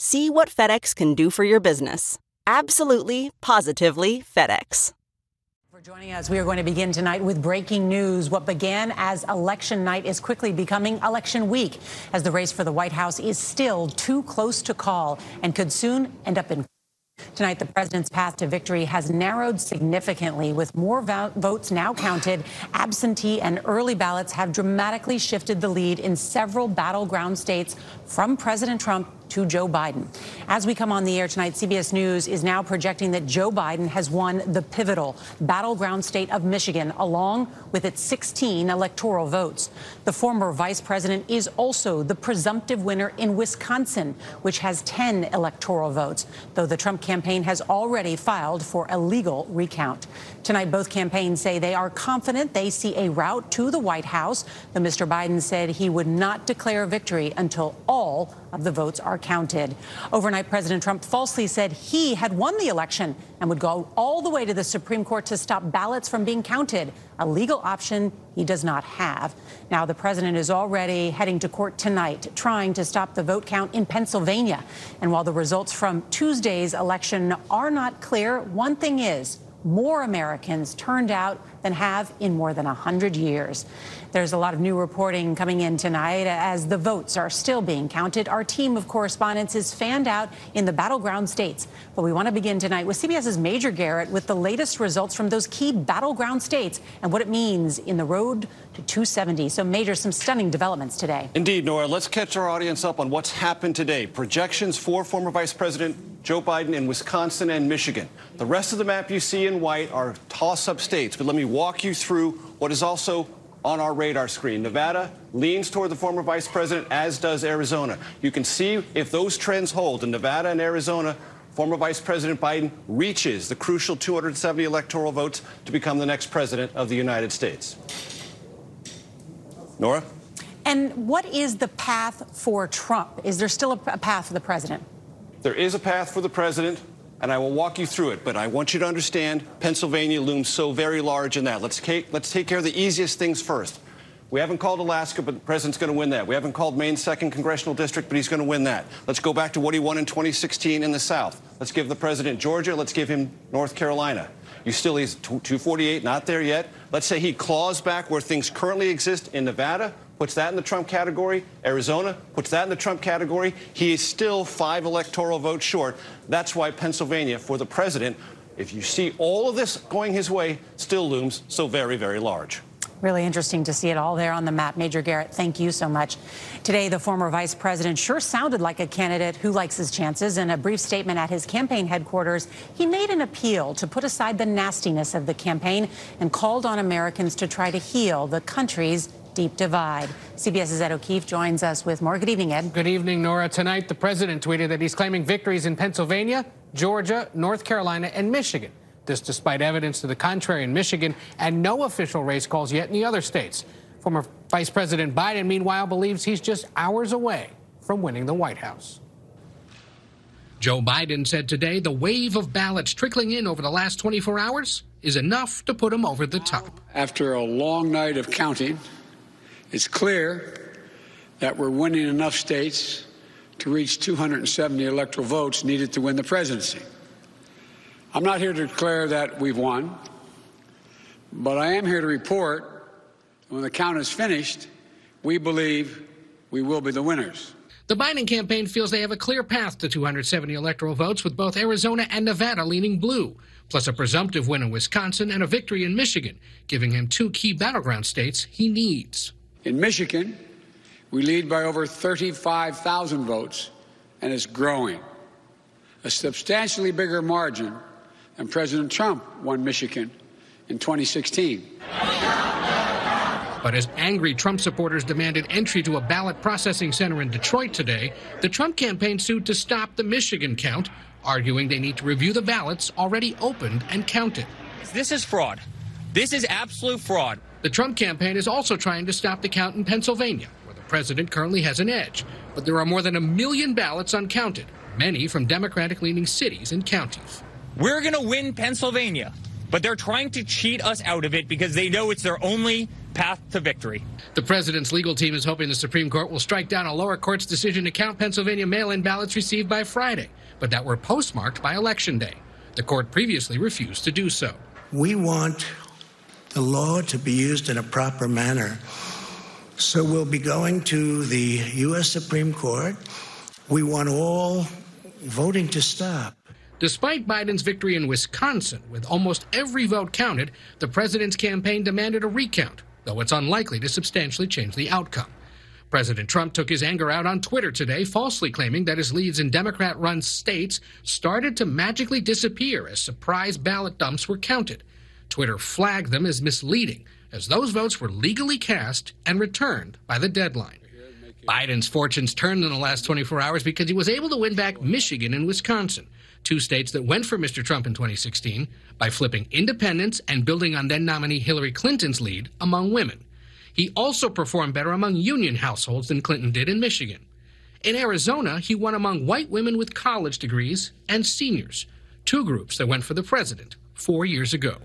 See what FedEx can do for your business. Absolutely, positively FedEx. For joining us, we are going to begin tonight with breaking news. What began as election night is quickly becoming election week, as the race for the White House is still too close to call and could soon end up in. Tonight, the president's path to victory has narrowed significantly, with more votes now counted. Absentee and early ballots have dramatically shifted the lead in several battleground states from President Trump to Joe Biden. As we come on the air tonight, CBS News is now projecting that Joe Biden has won the pivotal battleground state of Michigan, along with its 16 electoral votes. The former vice president is also the presumptive winner in Wisconsin, which has 10 electoral votes, though the Trump campaign has already filed for a legal recount. Tonight, both campaigns say they are confident they see a route to the White House, though Mr. Biden said he would not declare victory until all of the votes are counted. Overnight, President Trump falsely said he had won the election and would go all the way to the Supreme Court to stop ballots from being counted, a legal option he does not have. Now, the president is already heading to court tonight, trying to stop the vote count in Pennsylvania. And while the results from Tuesday's election are not clear, one thing is more Americans turned out than have in more than 100 years. There's a lot of new reporting coming in tonight as the votes are still being counted. Our team of correspondents is fanned out in the battleground states. But we want to begin tonight with CBS's Major Garrett with the latest results from those key battleground states and what it means in the road to 270. So, Major, some stunning developments today. Indeed, Norah. Let's catch our audience up on what's happened today. Projections for former Vice President Joe Biden in Wisconsin and Michigan. The rest of the map you see in white are toss up states. But let me walk you through what is also on our radar screen. Nevada leans toward the former vice president, as does Arizona. You can see if those trends hold in Nevada and Arizona. Former Vice President Biden reaches the crucial 270 electoral votes to become the next president of the United States. Norah? And what is the path for Trump? Is there still a path for the president? There is a path for the president and I will walk you through it. But I want you to understand Pennsylvania looms so very large in that. Let's take, let's take care of the easiest things first. We haven't called Alaska, but the president's going to win that. We haven't called Maine's second congressional district, but he's going to win that. Let's go back to what he won in 2016 in the South. Let's give the president Georgia. Let's give him North Carolina. You still, he's 248, not there yet. Let's say he claws back where things currently exist in Nevada, puts that in the Trump category. Arizona puts that in the Trump category. He is still five electoral votes short. That's why Pennsylvania, for the president, if you see all of this going his way, still looms so very, very large. Really interesting to see it all there on the map. Major Garrett, thank you so much. Today, the former vice president sure sounded like a candidate who likes his chances. In a brief statement at his campaign headquarters, he made an appeal to put aside the nastiness of the campaign and called on Americans to try to heal the country's deep divide. CBS's Ed O'Keefe joins us with more. Good evening, Ed. Good evening, Norah. Tonight, the president tweeted that he's claiming victories in Pennsylvania, Georgia, North Carolina, and Michigan. This despite evidence to the contrary in Michigan and no official race calls yet in the other states. Former Vice President Biden, meanwhile, believes he's just hours away from winning the White House. Joe Biden said today the wave of ballots trickling in over the last 24 hours is enough to put him over the top. After a long night of counting, it's clear that we're winning enough states to reach 270 electoral votes needed to win the presidency. I'm not here to declare that we've won, but I am here to report when the count is finished, we believe we will be the winners. The Biden campaign feels they have a clear path to 270 electoral votes, with both Arizona and Nevada leaning blue, plus a presumptive win in Wisconsin and a victory in Michigan, giving him two key battleground states he needs. In Michigan, we lead by over 35,000 votes, and it's growing. A substantially bigger margin than President Trump won Michigan in 2016. But as angry Trump supporters demanded entry to a ballot processing center in Detroit today, the Trump campaign sued to stop the Michigan count, arguing they need to review the ballots already opened and counted. This is fraud. This is absolute fraud. The Trump campaign is also trying to stop the count in Pennsylvania, where the president currently has an edge. But there are more than a million ballots uncounted, many from Democratic leaning cities and counties. We're going to win Pennsylvania, but they're trying to cheat us out of it because they know it's their only path to victory. The president's legal team is hoping the Supreme Court will strike down a lower court's decision to count Pennsylvania mail in ballots received by Friday, but that were postmarked by Election Day. The court previously refused to do so. We want the law to be used in a proper manner. So we'll be going to the U.S. Supreme Court. We want all voting to stop. Despite Biden's victory in Wisconsin, with almost every vote counted, the president's campaign demanded a recount, though it's unlikely to substantially change the outcome. President Trump took his anger out on Twitter today, falsely claiming that his leads in Democrat run states started to magically disappear as surprise ballot dumps were counted. Twitter flagged them as misleading, as those votes were legally cast and returned by the deadline. Biden's fortunes turned in the last 24 hours because he was able to win back Michigan and Wisconsin, two states that went for Mr. Trump in 2016, by flipping independents and building on then nominee Hillary Clinton's lead among women. He also performed better among union households than Clinton did in Michigan. In Arizona, he won among white women with college degrees and seniors, two groups that went for the president four years ago.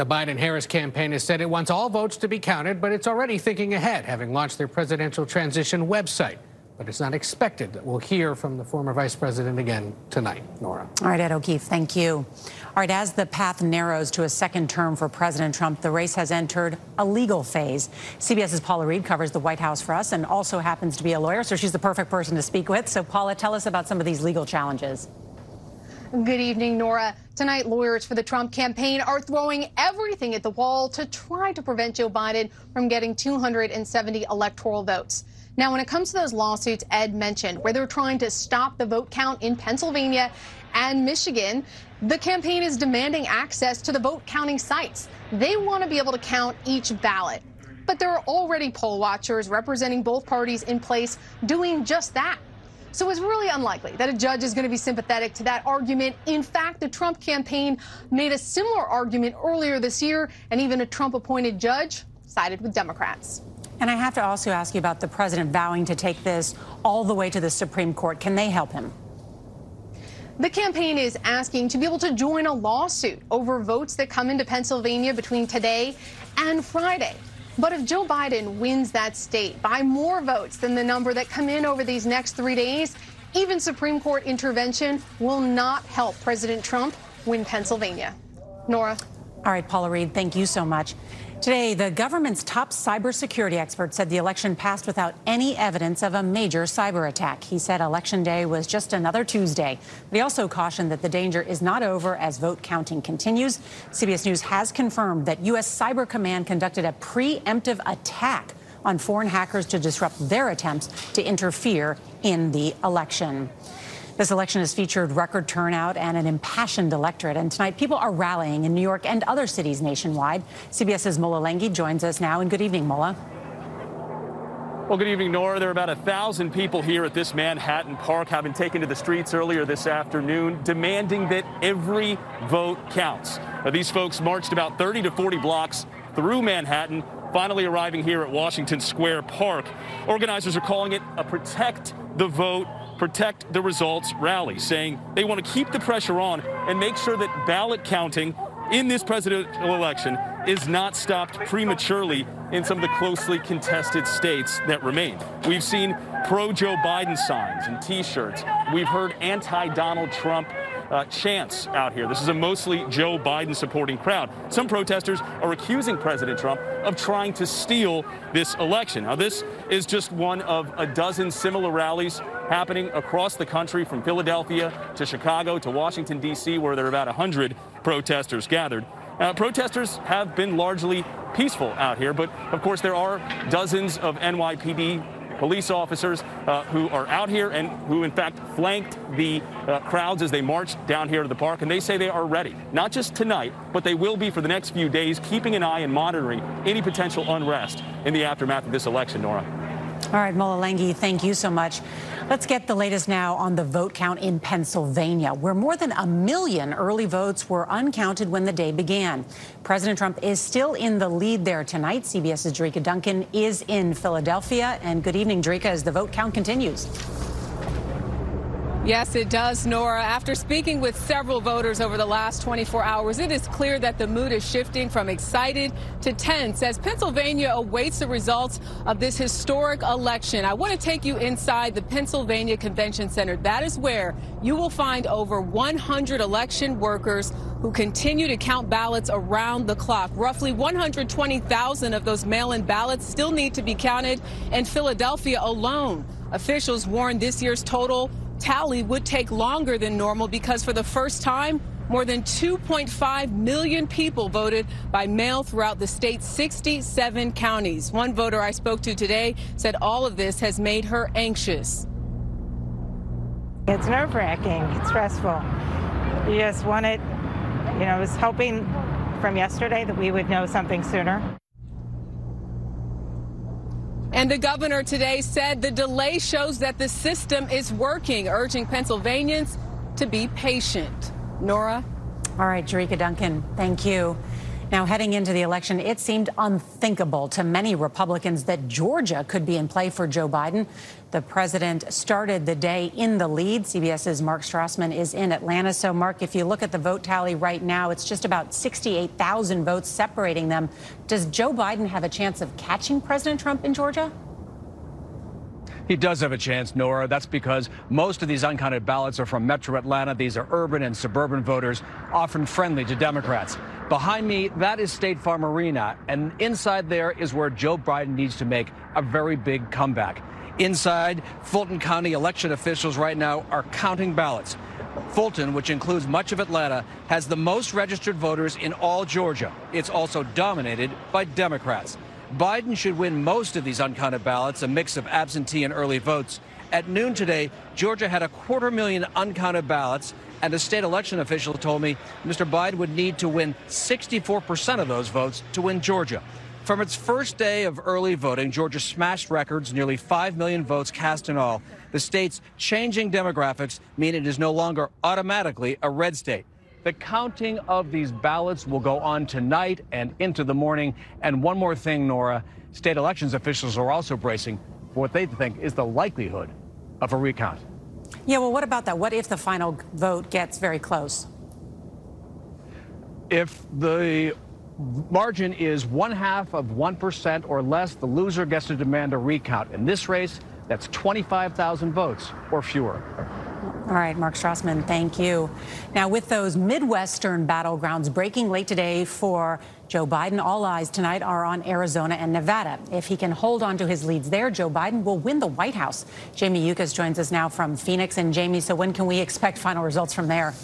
The Biden Harris campaign has said it wants all votes to be counted, but it's already thinking ahead, having launched their presidential transition website. But it's not expected that we'll hear from the former vice president again tonight. Norah. All right, Ed O'Keefe, thank you. All right, as the path narrows to a second term for President Trump, the race has entered a legal phase. CBS's Paula Reid covers the White House for us and also happens to be a lawyer, so she's the perfect person to speak with. So, Paula, tell us about some of these legal challenges. Good evening, Norah. Tonight, lawyers for the Trump campaign are throwing everything at the wall to try to prevent Joe Biden from getting 270 electoral votes. Now, when it comes to those lawsuits Ed mentioned, where they're trying to stop the vote count in Pennsylvania and Michigan, the campaign is demanding access to the vote counting sites. They want to be able to count each ballot. But there are already poll watchers representing both parties in place doing just that. So it's really unlikely that a judge is going to be sympathetic to that argument. In fact, the Trump campaign made a similar argument earlier this year, and even a Trump appointed judge sided with Democrats. And I have to also ask you about the president vowing to take this all the way to the Supreme Court. Can they help him? The campaign is asking to be able to join a lawsuit over votes that come into Pennsylvania between today and Friday. But if Joe Biden wins that state by more votes than the number that come in over these next three days, even Supreme Court intervention will not help President Trump win Pennsylvania. Norah. All right, Paula Reid, thank you so much. Today, the government's top cybersecurity expert said the election passed without any evidence of a major cyber attack. He said election day was just another Tuesday. But he also cautioned that the danger is not over as vote counting continues. CBS News has confirmed that U.S. Cyber Command conducted a preemptive attack on foreign hackers to disrupt their attempts to interfere in the election. This election has featured record turnout and an impassioned electorate. And tonight, people are rallying in New York and other cities nationwide. CBS's Mola Lenghi joins us now. And good evening, Mola. Well, good evening, Norah. There are about a thousand people here at this Manhattan Park having taken to the streets earlier this afternoon, demanding that every vote counts. Now, these folks marched about 30 to 40 blocks through Manhattan, finally arriving here at Washington Square Park. Organizers are calling it a protect the vote protect the results rally, saying they want to keep the pressure on and make sure that ballot counting in this presidential election is not stopped prematurely in some of the closely contested states that remain. We've seen pro Joe Biden signs and t shirts. We've heard anti Donald Trump uh, chants out here. This is a mostly Joe Biden supporting crowd. Some protesters are accusing President Trump of trying to steal this election. Now, this is just one of a dozen similar rallies happening across the country from Philadelphia to Chicago to Washington, D.C., where there are about 100 protesters gathered. Uh, protesters have been largely peaceful out here, but of course there are dozens of NYPD police officers uh, who are out here and who, in fact, flanked the uh, crowds as they marched down here to the park. And they say they are ready, not just tonight, but they will be for the next few days, keeping an eye and monitoring any potential unrest in the aftermath of this election, Norah. All right, Mola Lenghi, thank you so much. Let's get the latest now on the vote count in Pennsylvania, where more than a million early votes were uncounted when the day began. President Trump is still in the lead there tonight. CBS's Jericka Duncan is in Philadelphia. And good evening, Jericka, as the vote count continues. Yes, it does, Norah. After speaking with several voters over the last 24 hours, it is clear that the mood is shifting from excited to tense as Pennsylvania awaits the results of this historic election. I want to take you inside the Pennsylvania Convention Center. That is where you will find over 100 election workers who continue to count ballots around the clock. Roughly 120,000 of those mail-in ballots still need to be counted in Philadelphia alone. Officials warn this year's total tally would take longer than normal because for the first time, more than 2.5 million people voted by mail throughout the state's 67 counties. One voter I spoke to today said all of this has made her anxious. It's nerve wracking, it's stressful. You just want it, you know, I was hoping from yesterday that we would know something sooner. And the governor today said the delay shows that the system is working, urging Pennsylvanians to be patient. Norah? All right, Jericka Duncan, thank you. Now, heading into the election, it seemed unthinkable to many Republicans that Georgia could be in play for Joe Biden. The president started the day in the lead. CBS's Mark Strassmann is in Atlanta. So, Mark, if you look at the vote tally right now, it's just about 68,000 votes separating them. Does Joe Biden have a chance of catching President Trump in Georgia? He does have a chance, Norah. That's because most of these uncounted ballots are from metro Atlanta. These are urban and suburban voters, often friendly to Democrats. Behind me, that is State Farm Arena, and inside there is where Joe Biden needs to make a very big comeback. Inside, Fulton County election officials right now are counting ballots. Fulton, which includes much of Atlanta, has the most registered voters in all Georgia. It's also dominated by Democrats. Biden should win most of these uncounted ballots, a mix of absentee and early votes. At noon today, Georgia had a quarter million uncounted ballots, and a state election official told me Mr. Biden would need to win 64% of those votes to win Georgia. From its first day of early voting, Georgia smashed records, nearly 5 million votes cast in all. The state's changing demographics mean it is no longer automatically a red state. The counting of these ballots will go on tonight and into the morning. And one more thing, Norah state elections officials are also bracing for what they think is the likelihood of a recount. Yeah, well, what about that? What if the final vote gets very close? If the margin is one half of 1% or less, the loser gets to demand a recount. In this race, that's 25,000 votes or fewer. All right, Mark Strassmann, thank you. Now, with those Midwestern battlegrounds breaking late today for Joe Biden, all eyes tonight are on Arizona and Nevada. If he can hold on to his leads there, Joe Biden will win the White House. Jamie Yuccas joins us now from Phoenix. And Jamie, so when can we expect final results from there?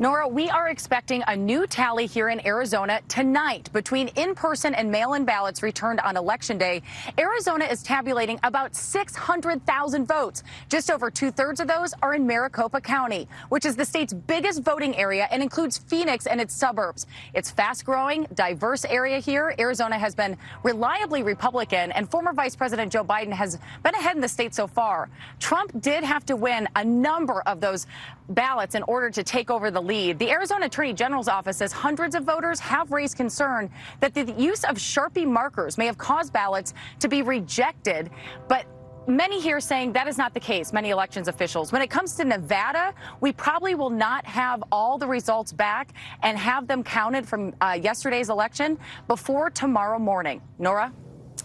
Norah, we are expecting a new tally here in Arizona tonight between in-person and mail-in ballots returned on Election Day. Arizona is tabulating about 600,000 votes. Just over two-thirds of those are in Maricopa County, which is the state's biggest voting area and includes Phoenix and its suburbs. It's fast-growing, diverse area here. Arizona has been reliably Republican, and former Vice President Joe Biden has been ahead in the state so far. Trump did have to win a number of those ballots in order to take over the lead. The Arizona Attorney General's office says hundreds of voters have raised concern that the use of Sharpie markers may have caused ballots to be rejected. But many here saying that is not the case, many elections officials. When it comes to Nevada, we probably will not have all the results back and have them counted from uh, yesterday's election before tomorrow morning. Norah?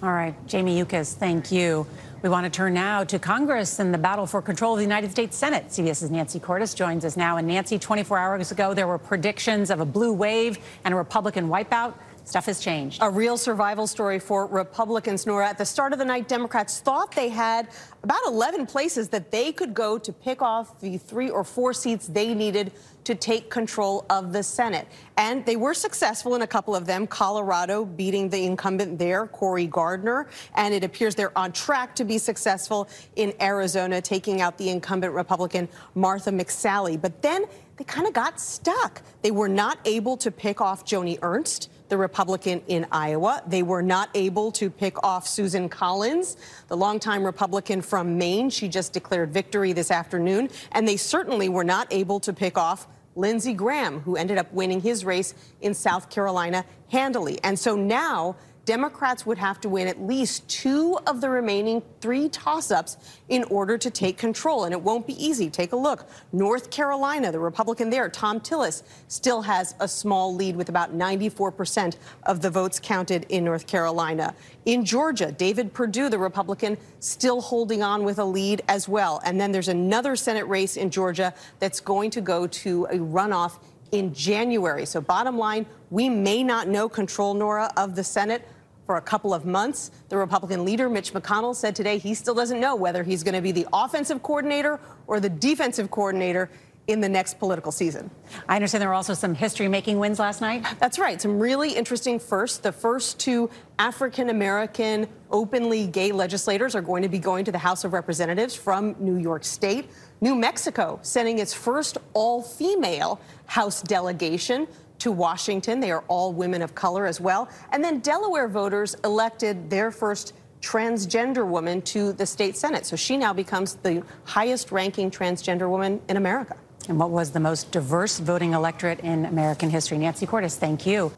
All right, Jamie Yuccas, thank you. We want to turn now to Congress and the battle for control of the United States Senate. CBS's Nancy Cordes joins us now. And Nancy, 24 hours ago, there were predictions of a blue wave and a Republican wipeout. Stuff has changed. A real survival story for Republicans, Norah. At the start of the night, Democrats thought they had about 11 places that they could go to pick off the three or four seats they needed to take control of the Senate. And they were successful in a couple of them, Colorado beating the incumbent there, Cory Gardner. And it appears they're on track to be successful in Arizona, taking out the incumbent Republican Martha McSally. But then they kind of got stuck. They were not able to pick off Joni Ernst the Republican in Iowa. They were not able to pick off Susan Collins, the longtime Republican from Maine. She just declared victory this afternoon. And they certainly were not able to pick off Lindsey Graham, who ended up winning his race in South Carolina handily. And so now Democrats would have to win at least two of the remaining three toss ups in order to take control. And it won't be easy. Take a look. North Carolina, the Republican there, Thom Tillis, still has a small lead with about 94% of the votes counted in North Carolina. In Georgia, David Perdue, the Republican, still holding on with a lead as well. And then there's another Senate race in Georgia that's going to go to a runoff in January. So, bottom line, we may not know control, Norah, of the Senate for a couple of months. The Republican leader, Mitch McConnell, said today he still doesn't know whether he's going to be the offensive coordinator or the defensive coordinator in the next political season. I understand there were also some history making wins last night. That's right. Some really interesting firsts. The first two African American openly gay legislators are going to be going to the House of Representatives from New York State. New Mexico sending its first all female House delegation to Washington. They are all women of color as well. And then Delaware voters elected their first transgender woman to the state Senate. So she now becomes the highest ranking transgender woman in America. And what was the most diverse voting electorate in American history? Nancy Cordes, thank you.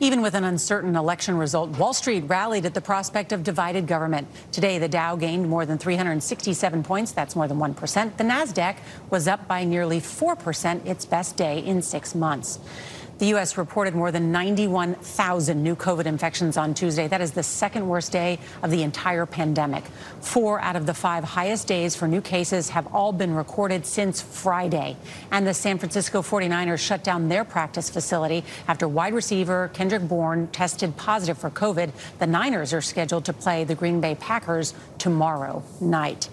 Even with an uncertain election result, Wall Street rallied at the prospect of divided government. Today, the Dow gained more than 367 points. That's more than 1%. The NASDAQ was up by nearly 4%, its best day in six months. The U.S. reported more than 91,000 new COVID infections on Tuesday. That is the second worst day of the entire pandemic. Four out of the five highest days for new cases have all been recorded since Friday. And the San Francisco 49ers shut down their practice facility after wide receiver Kendrick Bourne tested positive for COVID. The Niners are scheduled to play the Green Bay Packers tomorrow night.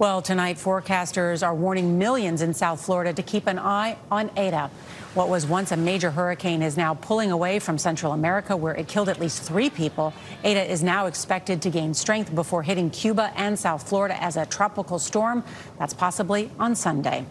Well, tonight, forecasters are warning millions in South Florida to keep an eye on Eta. What was once a major hurricane is now pulling away from Central America, where it killed at least three people. Eta is now expected to gain strength before hitting Cuba and South Florida as a tropical storm. That's possibly on Sunday.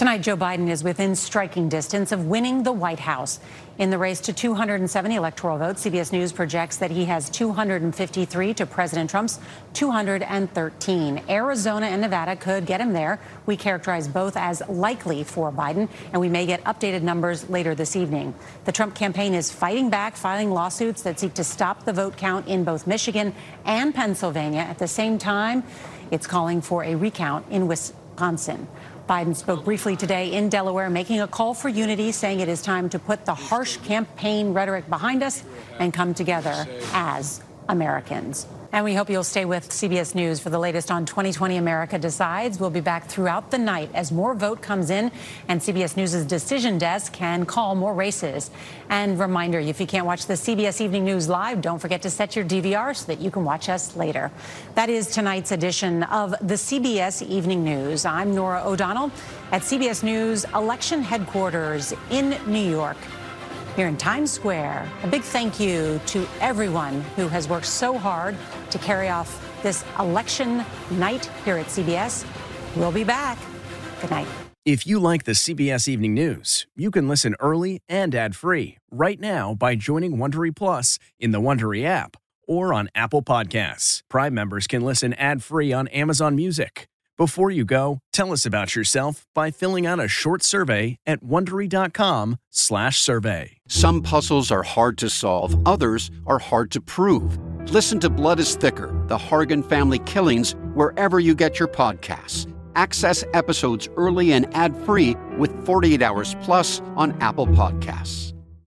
Tonight, Joe Biden is within striking distance of winning the White House. In the race to 270 electoral votes, CBS News projects that he has 253 to President Trump's 213. Arizona and Nevada could get him there. We characterize both as likely for Biden, and we may get updated numbers later this evening. The Trump campaign is fighting back, filing lawsuits that seek to stop the vote count in both Michigan and Pennsylvania. At the same time, it's calling for a recount in Wisconsin. Biden spoke briefly today in Delaware, making a call for unity, saying it is time to put the harsh campaign rhetoric behind us and come together as Americans. And we hope you'll stay with CBS News for the latest on 2020 America Decides. We'll be back throughout the night as more vote comes in and CBS News' decision desk can call more races. And reminder, if you can't watch the CBS Evening News live, don't forget to set your DVR so that you can watch us later. That is tonight's edition of the CBS Evening News. I'm Norah O'Donnell at CBS News election headquarters in New York here in Times Square. A big thank you to everyone who has worked so hard to carry off this election night here at CBS. We'll be back. Good night. If you like the CBS Evening News, you can listen early and ad-free right now by joining Wondery Plus in the Wondery app or on Apple Podcasts. Prime members can listen ad-free on Amazon Music. Before you go, tell us about yourself by filling out a short survey at wondery.com/survey. Some puzzles are hard to solve, others are hard to prove. Listen to Blood is Thicker The Hargan Family Killings wherever you get your podcasts. Access episodes early and ad free with 48 Hours Plus on Apple Podcasts.